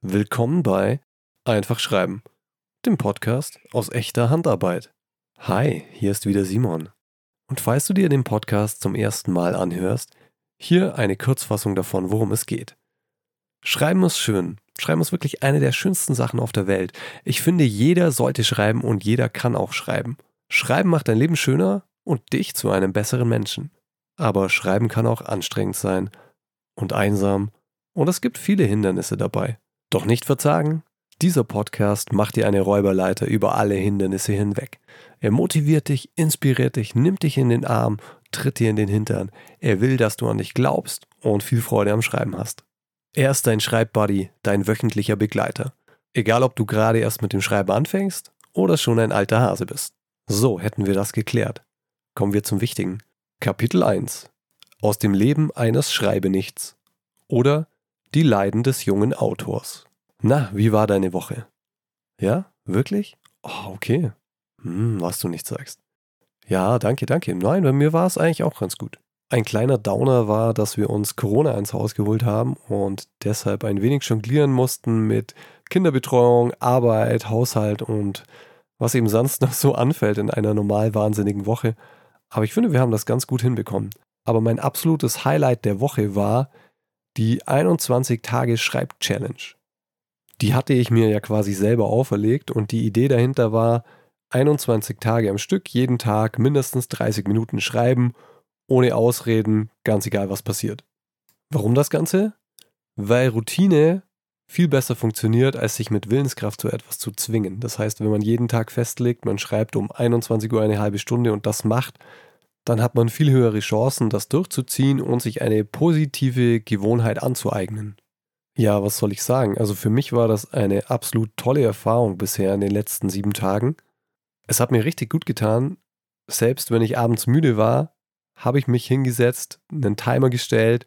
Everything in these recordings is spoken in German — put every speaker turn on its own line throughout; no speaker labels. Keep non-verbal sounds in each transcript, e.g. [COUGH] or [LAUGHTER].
Willkommen bei Einfach Schreiben, dem Podcast aus echter Handarbeit. Hi, hier ist wieder Simon. Und falls du dir den Podcast zum ersten Mal anhörst, hier eine Kurzfassung davon, worum es geht. Schreiben ist schön. Schreiben ist wirklich eine der schönsten Sachen auf der Welt. Ich finde, jeder sollte schreiben und jeder kann auch schreiben. Schreiben macht dein Leben schöner und dich zu einem besseren Menschen. Aber Schreiben kann auch anstrengend sein und einsam und es gibt viele Hindernisse dabei. Doch nicht verzagen, dieser Podcast macht dir eine Räuberleiter über alle Hindernisse hinweg. Er motiviert dich, inspiriert dich, nimmt dich in den Arm, tritt dir in den Hintern. Er will, dass du an dich glaubst und viel Freude am Schreiben hast. Er ist dein Schreibbuddy, dein wöchentlicher Begleiter. Egal, ob du gerade erst mit dem Schreiben anfängst oder schon ein alter Hase bist. So hätten wir das geklärt. Kommen wir zum Wichtigen. Kapitel 1 Aus dem Leben eines Schreibenichts oder Die Leiden des jungen Autors. Na, wie war deine Woche? Ja, wirklich? Oh, okay. Hm, was du nicht sagst. Ja, danke, danke. Nein, bei mir war es eigentlich auch ganz gut. Ein kleiner Downer war, dass wir uns Corona ins Haus geholt haben und deshalb ein wenig jonglieren mussten mit Kinderbetreuung, Arbeit, Haushalt und was eben sonst noch so anfällt in einer normal wahnsinnigen Woche. Aber ich finde, wir haben das ganz gut hinbekommen. Aber mein absolutes Highlight der Woche war die 21 Tage Schreib-Challenge. Die hatte ich mir ja quasi selber auferlegt und die Idee dahinter war, 21 Tage am Stück, jeden Tag mindestens 30 Minuten schreiben, ohne Ausreden, ganz egal was passiert. Warum das Ganze? Weil Routine viel besser funktioniert, als sich mit Willenskraft zu etwas zu zwingen. Das heißt, wenn man jeden Tag festlegt, man schreibt um 21 Uhr eine halbe Stunde und das macht, dann hat man viel höhere Chancen, das durchzuziehen und sich eine positive Gewohnheit anzueignen. Ja, was soll ich sagen? Also für mich war das eine absolut tolle Erfahrung bisher in den letzten sieben Tagen. Es hat mir richtig gut getan. Selbst wenn ich abends müde war, habe ich mich hingesetzt, einen Timer gestellt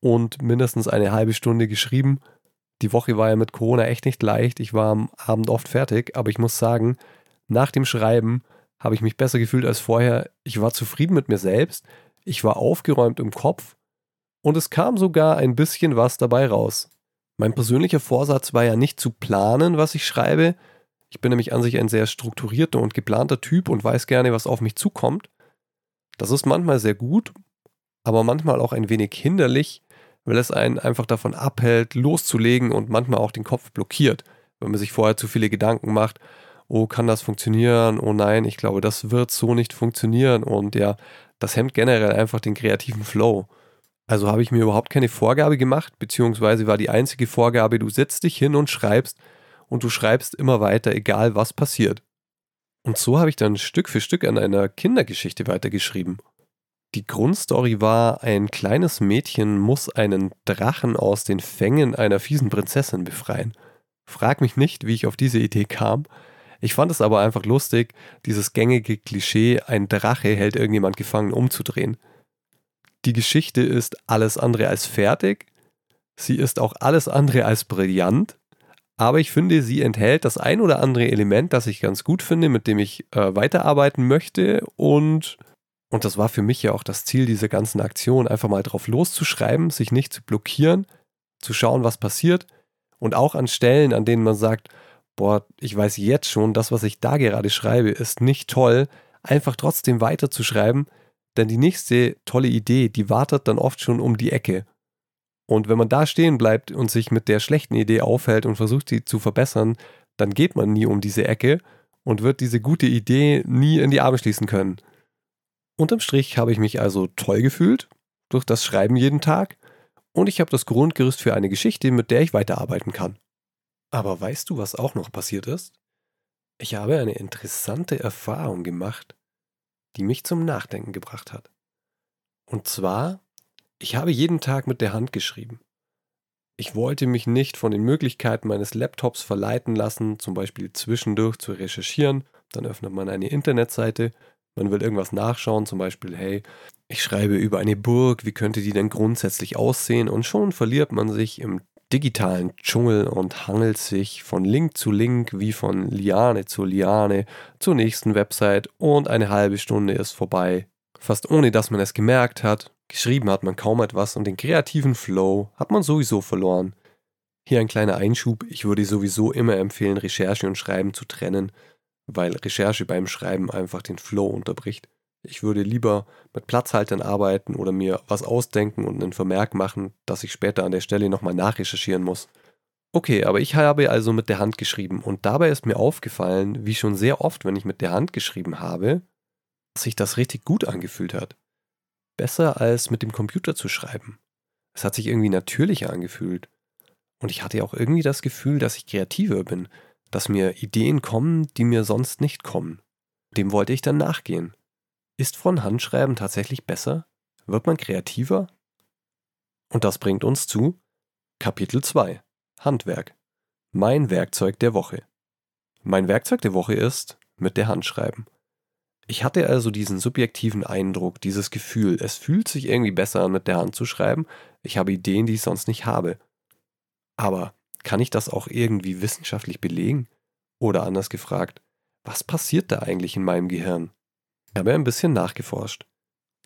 und mindestens eine halbe Stunde geschrieben. Die Woche war ja mit Corona echt nicht leicht. Ich war am Abend oft fertig, aber ich muss sagen, nach dem Schreiben habe ich mich besser gefühlt als vorher. Ich war zufrieden mit mir selbst. Ich war aufgeräumt im Kopf und es kam sogar ein bisschen was dabei raus. Mein persönlicher Vorsatz war ja nicht zu planen, was ich schreibe. Ich bin nämlich an sich ein sehr strukturierter und geplanter Typ und weiß gerne, was auf mich zukommt. Das ist manchmal sehr gut, aber manchmal auch ein wenig hinderlich, weil es einen einfach davon abhält, loszulegen und manchmal auch den Kopf blockiert, wenn man sich vorher zu viele Gedanken macht oh, kann das funktionieren? Oh nein, ich glaube, das wird so nicht funktionieren. Und ja, das hemmt generell einfach den kreativen Flow. Also habe ich mir überhaupt keine Vorgabe gemacht, beziehungsweise war die einzige Vorgabe, du setzt dich hin und schreibst und du schreibst immer weiter, egal was passiert. Und so habe ich dann Stück für Stück an einer Kindergeschichte weitergeschrieben. Die Grundstory war, ein kleines Mädchen muss einen Drachen aus den Fängen einer fiesen Prinzessin befreien. Frag mich nicht, wie ich auf diese Idee kam, ich fand es aber einfach lustig, dieses gängige Klischee, ein Drache hält irgendjemand gefangen, umzudrehen. Die Geschichte ist alles andere als fertig, sie ist auch alles andere als brillant, aber ich finde, sie enthält das ein oder andere Element, das ich ganz gut finde, mit dem ich äh, weiterarbeiten möchte. Und und das war für mich ja auch das Ziel dieser ganzen Aktion, einfach mal drauf loszuschreiben, sich nicht zu blockieren, zu schauen, was passiert. Und auch an Stellen, an denen man sagt, boah, ich weiß jetzt schon, das, was ich da gerade schreibe, ist nicht toll, einfach trotzdem weiterzuschreiben, denn die nächste tolle Idee, die wartet dann oft schon um die Ecke. Und wenn man da stehen bleibt und sich mit der schlechten Idee aufhält und versucht, sie zu verbessern, dann geht man nie um diese Ecke und wird diese gute Idee nie in die Arme schließen können. Unterm Strich habe ich mich also toll gefühlt durch das Schreiben jeden Tag und ich habe das Grundgerüst für eine Geschichte, mit der ich weiterarbeiten kann. Aber weißt du, was auch noch passiert ist? Ich habe eine interessante Erfahrung gemacht, die mich zum Nachdenken gebracht hat. Und zwar, ich habe jeden Tag mit der Hand geschrieben. Ich wollte mich nicht von den Möglichkeiten meines Laptops verleiten lassen, zum Beispiel zwischendurch zu recherchieren. Dann öffnet man eine Internetseite, man will irgendwas nachschauen, zum Beispiel, hey, ich schreibe über eine Burg, wie könnte die denn grundsätzlich aussehen? Und schon verliert man sich im digitalen Dschungel und hangelt sich von Link zu Link wie von Liane zu Liane zur nächsten Website und eine halbe Stunde ist vorbei. Fast ohne dass man es gemerkt hat, Geschrieben hat man kaum etwas und den kreativen Flow hat man sowieso verloren. Hier ein kleiner Einschub, ich würde sowieso immer empfehlen, Recherche und Schreiben zu trennen, weil Recherche beim Schreiben einfach den Flow unterbricht. Ich würde lieber mit Platzhaltern arbeiten oder mir was ausdenken und einen Vermerk machen, dass ich später an der Stelle nochmal nachrecherchieren muss. Okay, aber ich habe also mit der Hand geschrieben und dabei ist mir aufgefallen, wie schon sehr oft, wenn ich mit der Hand geschrieben habe, dass sich das richtig gut angefühlt hat. Besser als mit dem Computer zu schreiben. Es hat sich irgendwie natürlicher angefühlt. Und ich hatte auch irgendwie das Gefühl, dass ich kreativer bin, dass mir Ideen kommen, die mir sonst nicht kommen. Dem wollte ich dann nachgehen. Ist von Handschreiben tatsächlich besser? Wird man kreativer? Und das bringt uns zu Kapitel 2 Handwerk. Mein Werkzeug der Woche. Mein Werkzeug der Woche ist mit der Hand schreiben. Ich hatte also diesen subjektiven Eindruck, dieses Gefühl, es fühlt sich irgendwie besser an, mit der Hand zu schreiben. Ich habe Ideen, die ich sonst nicht habe. Aber kann ich das auch irgendwie wissenschaftlich belegen? Oder anders gefragt, was passiert da eigentlich in meinem Gehirn? Ich habe ein bisschen nachgeforscht.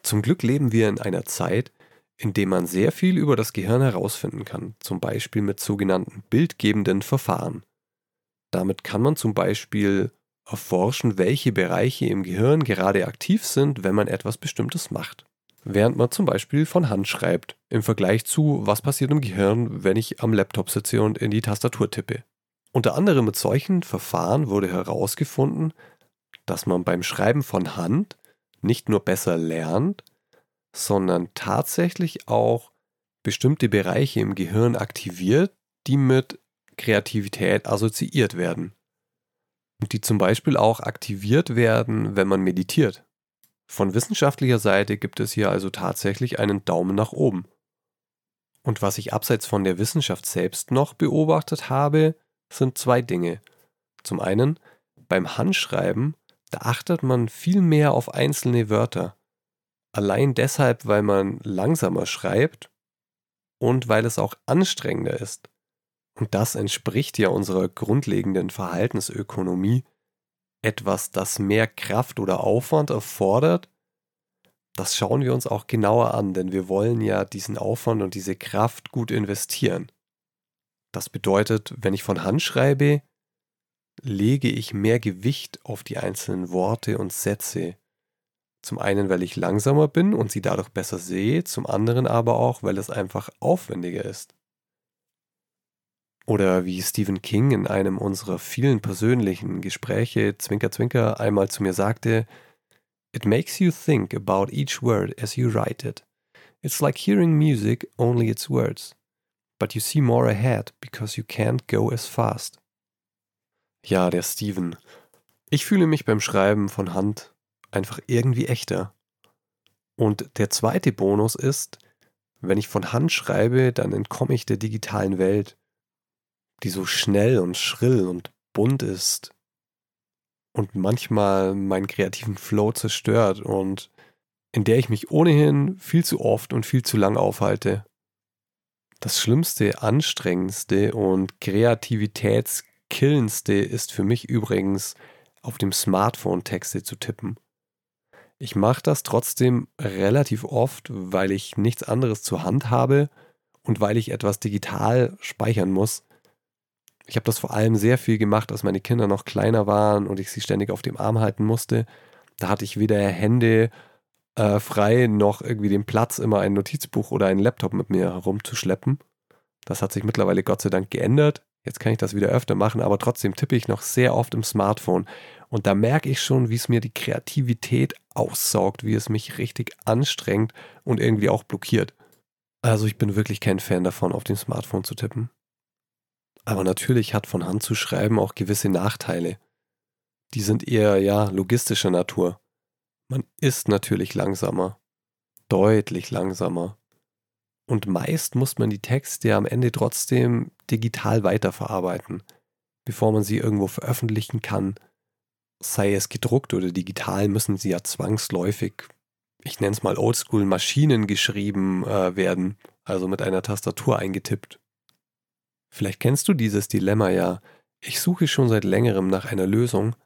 Zum Glück leben wir in einer Zeit, in der man sehr viel über das Gehirn herausfinden kann, zum Beispiel mit sogenannten bildgebenden Verfahren. Damit kann man zum Beispiel erforschen, welche Bereiche im Gehirn gerade aktiv sind, wenn man etwas Bestimmtes macht. Während man zum Beispiel von Hand schreibt, im Vergleich zu, was passiert im Gehirn, wenn ich am Laptop sitze und in die Tastatur tippe. Unter anderem mit solchen Verfahren wurde herausgefunden, dass man beim Schreiben von Hand nicht nur besser lernt, sondern tatsächlich auch bestimmte Bereiche im Gehirn aktiviert, die mit Kreativität assoziiert werden. Und die zum Beispiel auch aktiviert werden, wenn man meditiert. Von wissenschaftlicher Seite gibt es hier also tatsächlich einen Daumen nach oben. Und was ich abseits von der Wissenschaft selbst noch beobachtet habe, sind zwei Dinge. Zum einen, beim Handschreiben da achtet man viel mehr auf einzelne Wörter. Allein deshalb, weil man langsamer schreibt und weil es auch anstrengender ist. Und das entspricht ja unserer grundlegenden Verhaltensökonomie. Etwas, das mehr Kraft oder Aufwand erfordert, das schauen wir uns auch genauer an, denn wir wollen ja diesen Aufwand und diese Kraft gut investieren. Das bedeutet, wenn ich von Hand schreibe, lege ich mehr Gewicht auf die einzelnen Worte und Sätze. Zum einen, weil ich langsamer bin und sie dadurch besser sehe, zum anderen aber auch, weil es einfach aufwendiger ist. Oder wie Stephen King in einem unserer vielen persönlichen Gespräche, Zwinker Zwinker, einmal zu mir sagte, It makes you think about each word as you write it. It's like hearing music, only its words. But you see more ahead because you can't go as fast. Ja, der Steven. Ich fühle mich beim Schreiben von Hand einfach irgendwie echter. Und der zweite Bonus ist, wenn ich von Hand schreibe, dann entkomme ich der digitalen Welt, die so schnell und schrill und bunt ist und manchmal meinen kreativen Flow zerstört und in der ich mich ohnehin viel zu oft und viel zu lang aufhalte. Das Schlimmste, Anstrengendste und Kreativitäts Killendste ist für mich übrigens, auf dem Smartphone Texte zu tippen. Ich mache das trotzdem relativ oft, weil ich nichts anderes zur Hand habe und weil ich etwas digital speichern muss. Ich habe das vor allem sehr viel gemacht, als meine Kinder noch kleiner waren und ich sie ständig auf dem Arm halten musste. Da hatte ich weder Hände äh, frei noch irgendwie den Platz, immer ein Notizbuch oder einen Laptop mit mir herumzuschleppen. Das hat sich mittlerweile Gott sei Dank geändert. Jetzt kann ich das wieder öfter machen, aber trotzdem tippe ich noch sehr oft im Smartphone. Und da merke ich schon, wie es mir die Kreativität aussaugt, wie es mich richtig anstrengt und irgendwie auch blockiert. Also ich bin wirklich kein Fan davon, auf dem Smartphone zu tippen. Aber natürlich hat von Hand zu schreiben auch gewisse Nachteile. Die sind eher, ja, logistischer Natur. Man ist natürlich langsamer. Deutlich langsamer. Und meist muss man die Texte am Ende trotzdem digital weiterverarbeiten, bevor man sie irgendwo veröffentlichen kann. Sei es gedruckt oder digital, müssen sie ja zwangsläufig, ich nenne es mal oldschool, Maschinen geschrieben äh, werden, also mit einer Tastatur eingetippt. Vielleicht kennst du dieses Dilemma ja. Ich suche schon seit längerem nach einer Lösung,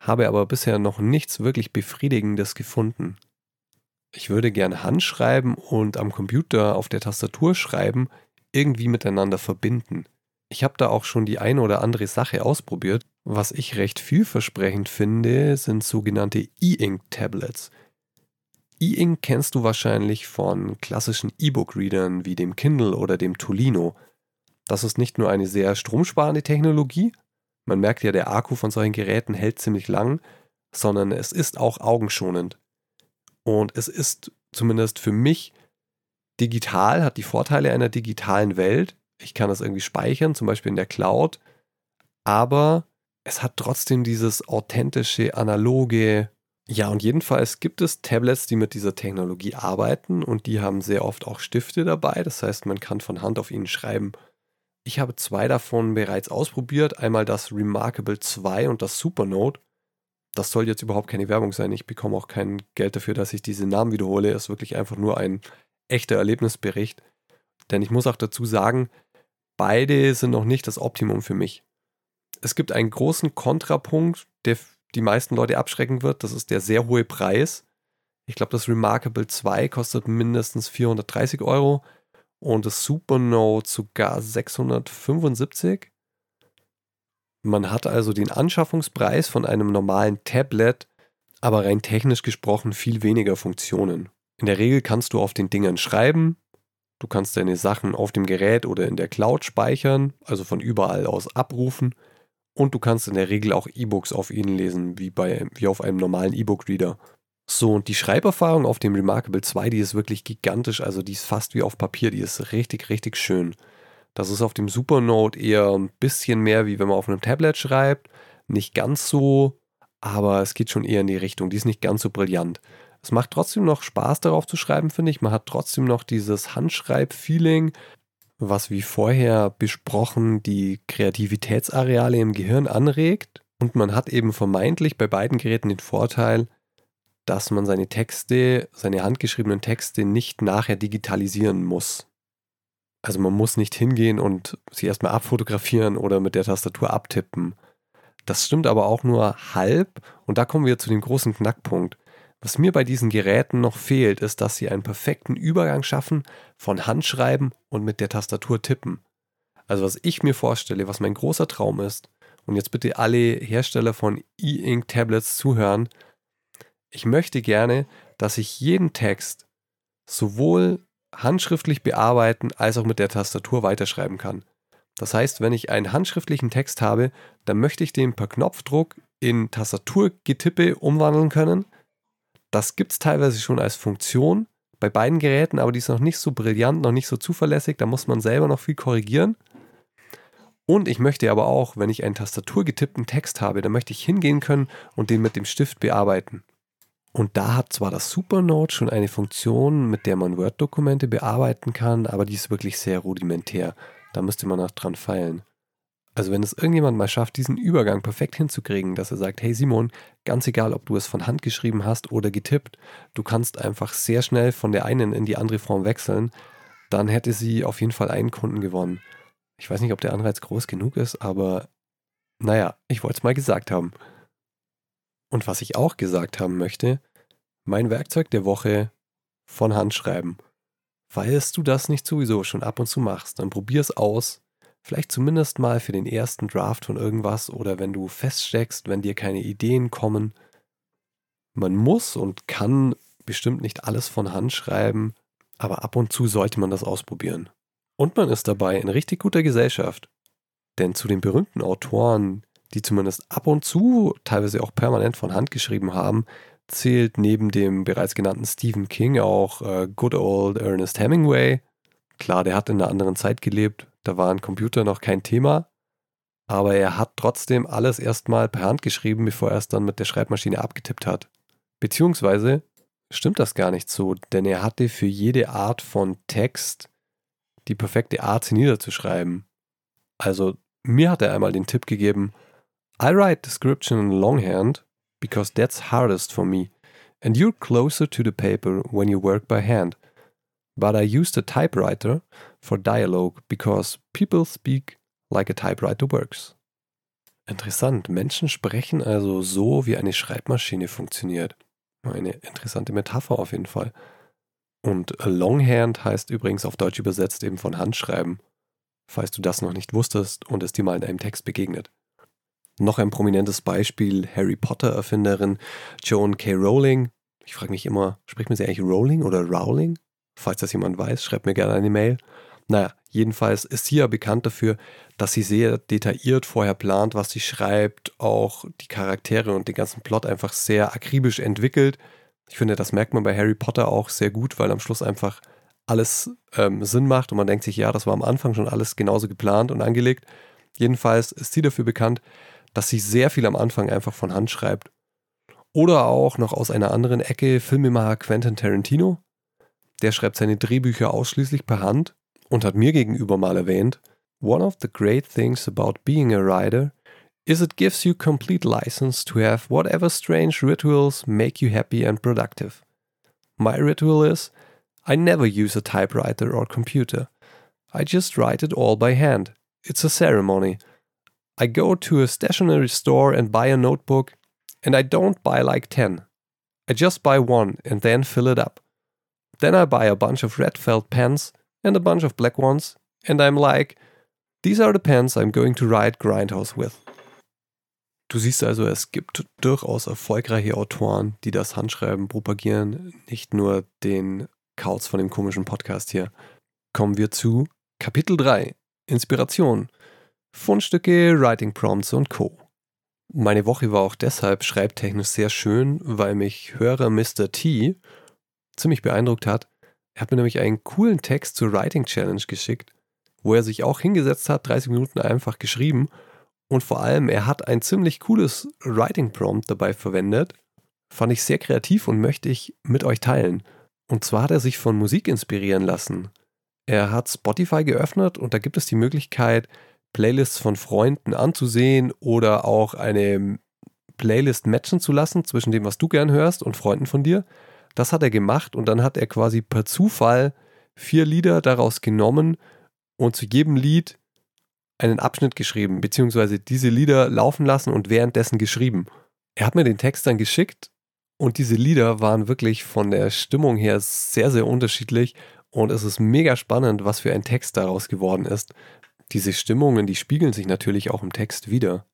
habe aber bisher noch nichts wirklich Befriedigendes gefunden. Ich würde gern Handschreiben und am Computer auf der Tastatur schreiben irgendwie miteinander verbinden. Ich habe da auch schon die eine oder andere Sache ausprobiert. Was ich recht vielversprechend finde, sind sogenannte E-Ink-Tablets. E-Ink kennst du wahrscheinlich von klassischen E-Book-Readern wie dem Kindle oder dem Tolino. Das ist nicht nur eine sehr stromsparende Technologie, man merkt ja, der Akku von solchen Geräten hält ziemlich lang, sondern es ist auch augenschonend. Und es ist zumindest für mich digital, hat die Vorteile einer digitalen Welt. Ich kann das irgendwie speichern, zum Beispiel in der Cloud. Aber es hat trotzdem dieses authentische, analoge. Ja, und jedenfalls gibt es Tablets, die mit dieser Technologie arbeiten und die haben sehr oft auch Stifte dabei. Das heißt, man kann von Hand auf ihnen schreiben. Ich habe zwei davon bereits ausprobiert. Einmal das Remarkable 2 und das Supernote das soll jetzt überhaupt keine Werbung sein. Ich bekomme auch kein Geld dafür, dass ich diese Namen wiederhole. Es ist wirklich einfach nur ein echter Erlebnisbericht. Denn ich muss auch dazu sagen, beide sind noch nicht das Optimum für mich. Es gibt einen großen Kontrapunkt, der die meisten Leute abschrecken wird. Das ist der sehr hohe Preis. Ich glaube, das Remarkable 2 kostet mindestens 430 Euro und das Supernote sogar 675. Man hat also den Anschaffungspreis von einem normalen Tablet, aber rein technisch gesprochen viel weniger Funktionen. In der Regel kannst du auf den Dingern schreiben, du kannst deine Sachen auf dem Gerät oder in der Cloud speichern, also von überall aus abrufen und du kannst in der Regel auch E-Books auf ihnen lesen, wie, bei, wie auf einem normalen E-Book-Reader. So, und die Schreiberfahrung auf dem Remarkable 2, die ist wirklich gigantisch, also die ist fast wie auf Papier, die ist richtig, richtig schön. Das ist auf dem Supernote eher ein bisschen mehr, wie wenn man auf einem Tablet schreibt. Nicht ganz so, aber es geht schon eher in die Richtung. Die ist nicht ganz so brillant. Es macht trotzdem noch Spaß, darauf zu schreiben, finde ich. Man hat trotzdem noch dieses Handschreib-Feeling, was wie vorher besprochen die Kreativitätsareale im Gehirn anregt. Und man hat eben vermeintlich bei beiden Geräten den Vorteil, dass man seine Texte, seine handgeschriebenen Texte nicht nachher digitalisieren muss. Also man muss nicht hingehen und sie erstmal abfotografieren oder mit der Tastatur abtippen. Das stimmt aber auch nur halb und da kommen wir zu dem großen Knackpunkt. Was mir bei diesen Geräten noch fehlt, ist, dass sie einen perfekten Übergang schaffen von Handschreiben und mit der Tastatur tippen. Also was ich mir vorstelle, was mein großer Traum ist, und jetzt bitte alle Hersteller von E-Ink Tablets zuhören, ich möchte gerne, dass ich jeden Text sowohl handschriftlich bearbeiten als auch mit der Tastatur weiterschreiben kann. Das heißt, wenn ich einen handschriftlichen Text habe, dann möchte ich den per Knopfdruck in Tastaturgetippe umwandeln können. Das gibt es teilweise schon als Funktion bei beiden Geräten, aber die ist noch nicht so brillant, noch nicht so zuverlässig. Da muss man selber noch viel korrigieren. Und ich möchte aber auch, wenn ich einen tastaturgetippten Text habe, dann möchte ich hingehen können und den mit dem Stift bearbeiten. Und da hat zwar das Supernote schon eine Funktion, mit der man Word-Dokumente bearbeiten kann, aber die ist wirklich sehr rudimentär. Da müsste man noch dran feilen. Also wenn es irgendjemand mal schafft, diesen Übergang perfekt hinzukriegen, dass er sagt, hey Simon, ganz egal, ob du es von Hand geschrieben hast oder getippt, du kannst einfach sehr schnell von der einen in die andere Form wechseln, dann hätte sie auf jeden Fall einen Kunden gewonnen. Ich weiß nicht, ob der Anreiz groß genug ist, aber naja, ich wollte es mal gesagt haben. Und was ich auch gesagt haben möchte, mein Werkzeug der Woche von Hand schreiben. Falls du das nicht sowieso schon ab und zu machst, dann probier es aus. Vielleicht zumindest mal für den ersten Draft von irgendwas oder wenn du feststeckst, wenn dir keine Ideen kommen. Man muss und kann bestimmt nicht alles von Hand schreiben, aber ab und zu sollte man das ausprobieren. Und man ist dabei in richtig guter Gesellschaft. Denn zu den berühmten Autoren, die zumindest ab und zu, teilweise auch permanent von Hand geschrieben haben, zählt neben dem bereits genannten Stephen King auch äh, Good Old Ernest Hemingway. Klar, der hat in einer anderen Zeit gelebt, da waren Computer noch kein Thema, aber er hat trotzdem alles erstmal per Hand geschrieben, bevor er es dann mit der Schreibmaschine abgetippt hat. Beziehungsweise stimmt das gar nicht so, denn er hatte für jede Art von Text die perfekte Art, sie niederzuschreiben. Also mir hat er einmal den Tipp gegeben, I write description in longhand because that's hardest for me, and you're closer to the paper when you work by hand. But I use the typewriter for dialogue because people speak like a typewriter works. Interessant, Menschen sprechen also so, wie eine Schreibmaschine funktioniert. Eine interessante Metapher auf jeden Fall. Und Longhand heißt übrigens auf Deutsch übersetzt eben von Handschreiben, falls du das noch nicht wusstest und es dir mal in einem Text begegnet. Noch ein prominentes Beispiel, Harry Potter-Erfinderin Joan K. Rowling. Ich frage mich immer, spricht man sie eigentlich Rowling oder Rowling? Falls das jemand weiß, schreibt mir gerne eine Mail. Naja, jedenfalls ist sie ja bekannt dafür, dass sie sehr detailliert vorher plant, was sie schreibt, auch die Charaktere und den ganzen Plot einfach sehr akribisch entwickelt. Ich finde, das merkt man bei Harry Potter auch sehr gut, weil am Schluss einfach alles ähm, Sinn macht und man denkt sich, ja, das war am Anfang schon alles genauso geplant und angelegt. Jedenfalls ist sie dafür bekannt, dass sie sehr viel am Anfang einfach von Hand schreibt. Oder auch noch aus einer anderen Ecke Filmemacher Quentin Tarantino. Der schreibt seine Drehbücher ausschließlich per Hand und hat mir gegenüber mal erwähnt, One of the great things about being a writer is it gives you complete license to have whatever strange rituals make you happy and productive. My ritual is I never use a typewriter or computer. I just write it all by hand. It's a ceremony. I go to a stationery store and buy a notebook, and I don't buy like 10. I just buy one and then fill it up. Then I buy a bunch of red felt pens and a bunch of black ones, and I'm like, these are the pens I'm going to write Grindhouse with. Du siehst also, es gibt durchaus erfolgreiche Autoren, die das Handschreiben propagieren, nicht nur den Kauz von dem komischen Podcast hier. Kommen wir zu Kapitel 3: Inspiration. Fundstücke, Writing Prompts und Co. Meine Woche war auch deshalb schreibtechnisch sehr schön, weil mich Hörer Mr. T ziemlich beeindruckt hat. Er hat mir nämlich einen coolen Text zur Writing Challenge geschickt, wo er sich auch hingesetzt hat, 30 Minuten einfach geschrieben und vor allem er hat ein ziemlich cooles Writing Prompt dabei verwendet. Fand ich sehr kreativ und möchte ich mit euch teilen. Und zwar hat er sich von Musik inspirieren lassen. Er hat Spotify geöffnet und da gibt es die Möglichkeit, Playlists von Freunden anzusehen oder auch eine Playlist matchen zu lassen zwischen dem, was du gern hörst und Freunden von dir. Das hat er gemacht und dann hat er quasi per Zufall vier Lieder daraus genommen und zu jedem Lied einen Abschnitt geschrieben, beziehungsweise diese Lieder laufen lassen und währenddessen geschrieben. Er hat mir den Text dann geschickt und diese Lieder waren wirklich von der Stimmung her sehr, sehr unterschiedlich und es ist mega spannend, was für ein Text daraus geworden ist. Diese Stimmungen, die spiegeln sich natürlich auch im Text wieder.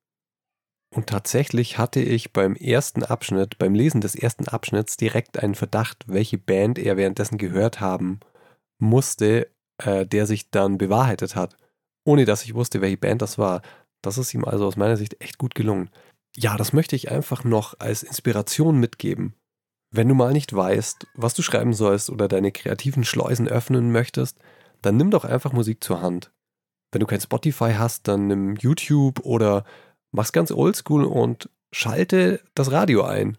Und tatsächlich hatte ich beim ersten Abschnitt, beim Lesen des ersten Abschnitts direkt einen Verdacht, welche Band er währenddessen gehört haben musste, äh, der sich dann bewahrheitet hat, ohne dass ich wusste, welche Band das war. Das ist ihm also aus meiner Sicht echt gut gelungen. Ja, das möchte ich einfach noch als Inspiration mitgeben. Wenn du mal nicht weißt, was du schreiben sollst oder deine kreativen Schleusen öffnen möchtest, dann nimm doch einfach Musik zur Hand. Wenn du kein Spotify hast, dann nimm YouTube oder mach's ganz oldschool und schalte das Radio ein.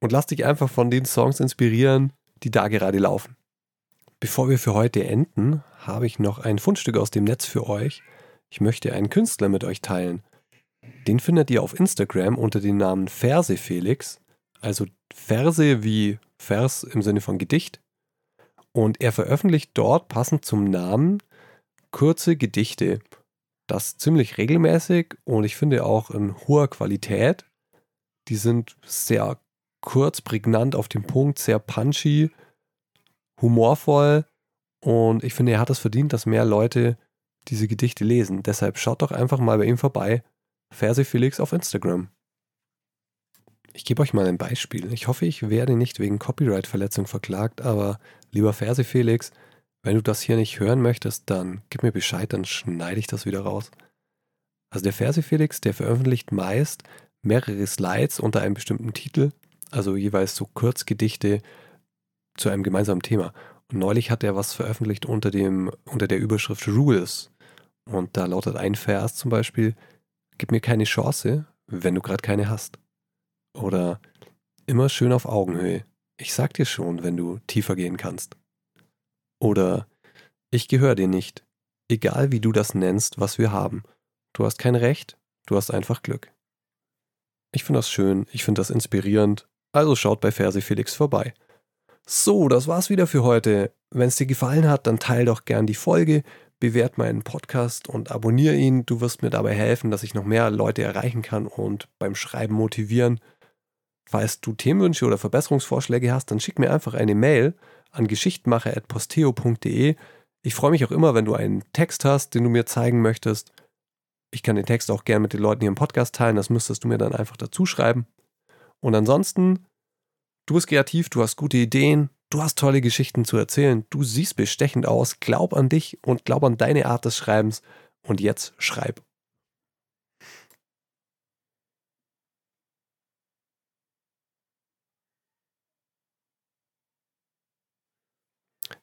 Und lass dich einfach von den Songs inspirieren, die da gerade laufen. Bevor wir für heute enden, habe ich noch ein Fundstück aus dem Netz für euch. Ich möchte einen Künstler mit euch teilen. Den findet ihr auf Instagram unter dem Namen Verse Felix, also Verse wie Vers im Sinne von Gedicht. Und er veröffentlicht dort passend zum Namen kurze Gedichte. Das ziemlich regelmäßig und ich finde auch in hoher Qualität. Die sind sehr kurz, prägnant auf den Punkt, sehr punchy, humorvoll und ich finde, er hat es verdient, dass mehr Leute diese Gedichte lesen. Deshalb schaut doch einfach mal bei ihm vorbei. Verse Felix auf Instagram. Ich gebe euch mal ein Beispiel. Ich hoffe, ich werde nicht wegen Copyright-Verletzung verklagt, aber lieber Verse Felix, wenn du das hier nicht hören möchtest, dann gib mir Bescheid, dann schneide ich das wieder raus. Also der Verse Felix, der veröffentlicht meist mehrere Slides unter einem bestimmten Titel, also jeweils so Kurzgedichte zu einem gemeinsamen Thema. Und neulich hat er was veröffentlicht unter, dem, unter der Überschrift Rules. Und da lautet ein Vers zum Beispiel, gib mir keine Chance, wenn du gerade keine hast. Oder immer schön auf Augenhöhe. Ich sag dir schon, wenn du tiefer gehen kannst. Oder ich gehöre dir nicht, egal wie du das nennst, was wir haben. Du hast kein Recht, du hast einfach Glück. Ich finde das schön, ich finde das inspirierend, also schaut bei Verse Felix vorbei. So, das war's wieder für heute. Wenn es dir gefallen hat, dann teile doch gern die Folge, bewert meinen Podcast und abonniere ihn. Du wirst mir dabei helfen, dass ich noch mehr Leute erreichen kann und beim Schreiben motivieren. Falls du Themenwünsche oder Verbesserungsvorschläge hast, dann schick mir einfach eine Mail an geschichtmacher.posteo.de. Ich freue mich auch immer, wenn du einen Text hast, den du mir zeigen möchtest. Ich kann den Text auch gerne mit den Leuten hier im Podcast teilen. Das müsstest du mir dann einfach dazu schreiben. Und ansonsten, du bist kreativ, du hast gute Ideen, du hast tolle Geschichten zu erzählen, du siehst bestechend aus. Glaub an dich und glaub an deine Art des Schreibens. Und jetzt schreib.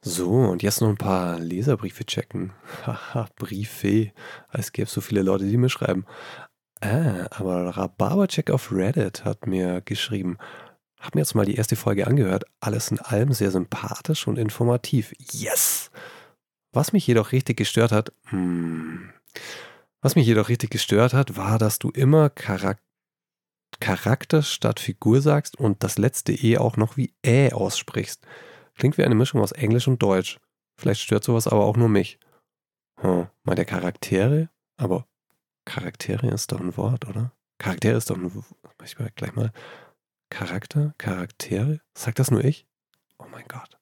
So, und jetzt noch ein paar Leserbriefe checken. [LAUGHS] Haha, Briefe. Es gäbe so viele Leute, die mir schreiben. Ah, aber Rhabarbercheck auf Reddit hat mir geschrieben. Hab mir jetzt mal die erste Folge angehört. Alles in allem sehr sympathisch und informativ. Yes! Was mich jedoch richtig gestört hat, hm, was mich jedoch richtig gestört hat, war, dass du immer Charak Charakter statt Figur sagst und das letzte E auch noch wie Ä aussprichst. Klingt wie eine Mischung aus Englisch und Deutsch. Vielleicht stört sowas aber auch nur mich. Hm, mal der Charaktere? Aber Charaktere ist doch ein Wort, oder? Charaktere ist doch ein Wort. Ich gleich mal. Charakter? Charaktere? Sagt das nur ich? Oh mein Gott.